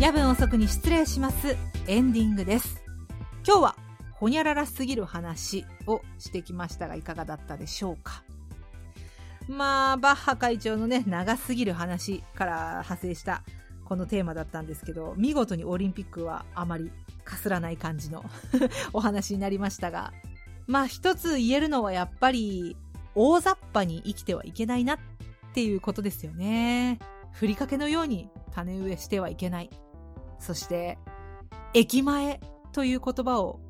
夜分遅くに失礼します。エンディングです。今日はほにゃららすぎる話をしてきましたがいかがだったでしょうか。まあバッハ会長のね長すぎる話から派生したこのテーマだったんですけど見事にオリンピックはあまりかすらない感じの お話になりましたがまあ一つ言えるのはやっぱり大雑把に生きてはいけないなっていうことですよね。ふりかけのように種植えしてはいけない。そして、駅前という言葉を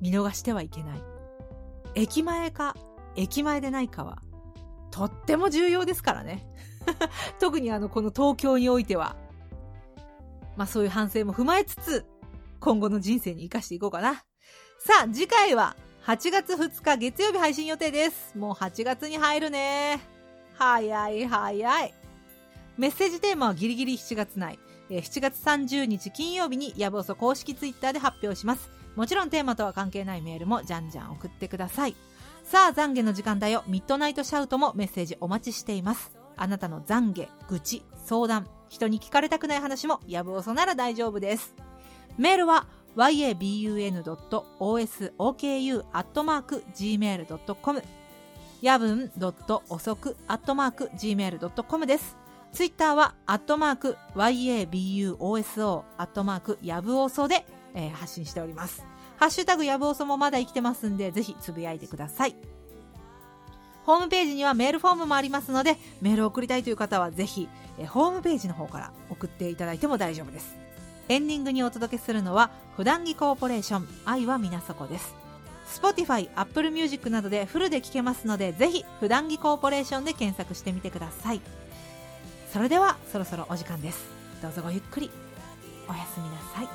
見逃してはいけない。駅前か、駅前でないかは、とっても重要ですからね。特にあの、この東京においては。まあそういう反省も踏まえつつ、今後の人生に生かしていこうかな。さあ、次回は8月2日月曜日配信予定です。もう8月に入るね。早い早い。メッセージテーマはギリギリ7月内。7月30日金曜日にやぶおそ公式ツイッターで発表します。もちろんテーマとは関係ないメールもじゃんじゃん送ってください。さあ、懺悔の時間だよ。ミッドナイトシャウトもメッセージお待ちしています。あなたの懺悔、愚痴、相談、人に聞かれたくない話もやぶおそなら大丈夫です。メールは yabun.osoku.gmail.com やぶん遅く .gmail.com です。ツイッターは、アットマーク、yabuoso、アットマーク、やぶおそで、えー、発信しております。ハッシュタグやぶおそもまだ生きてますんで、ぜひつぶやいてください。ホームページにはメールフォームもありますので、メールを送りたいという方はぜひ、えー、ホームページの方から送っていただいても大丈夫です。エンディングにお届けするのは、普段着コーポレーション、愛は皆そこです。Spotify、Apple Music などでフルで聴けますので、ぜひ、普段着コーポレーションで検索してみてください。それではそろそろお時間です。どうぞごゆっくり。おやすみなさい。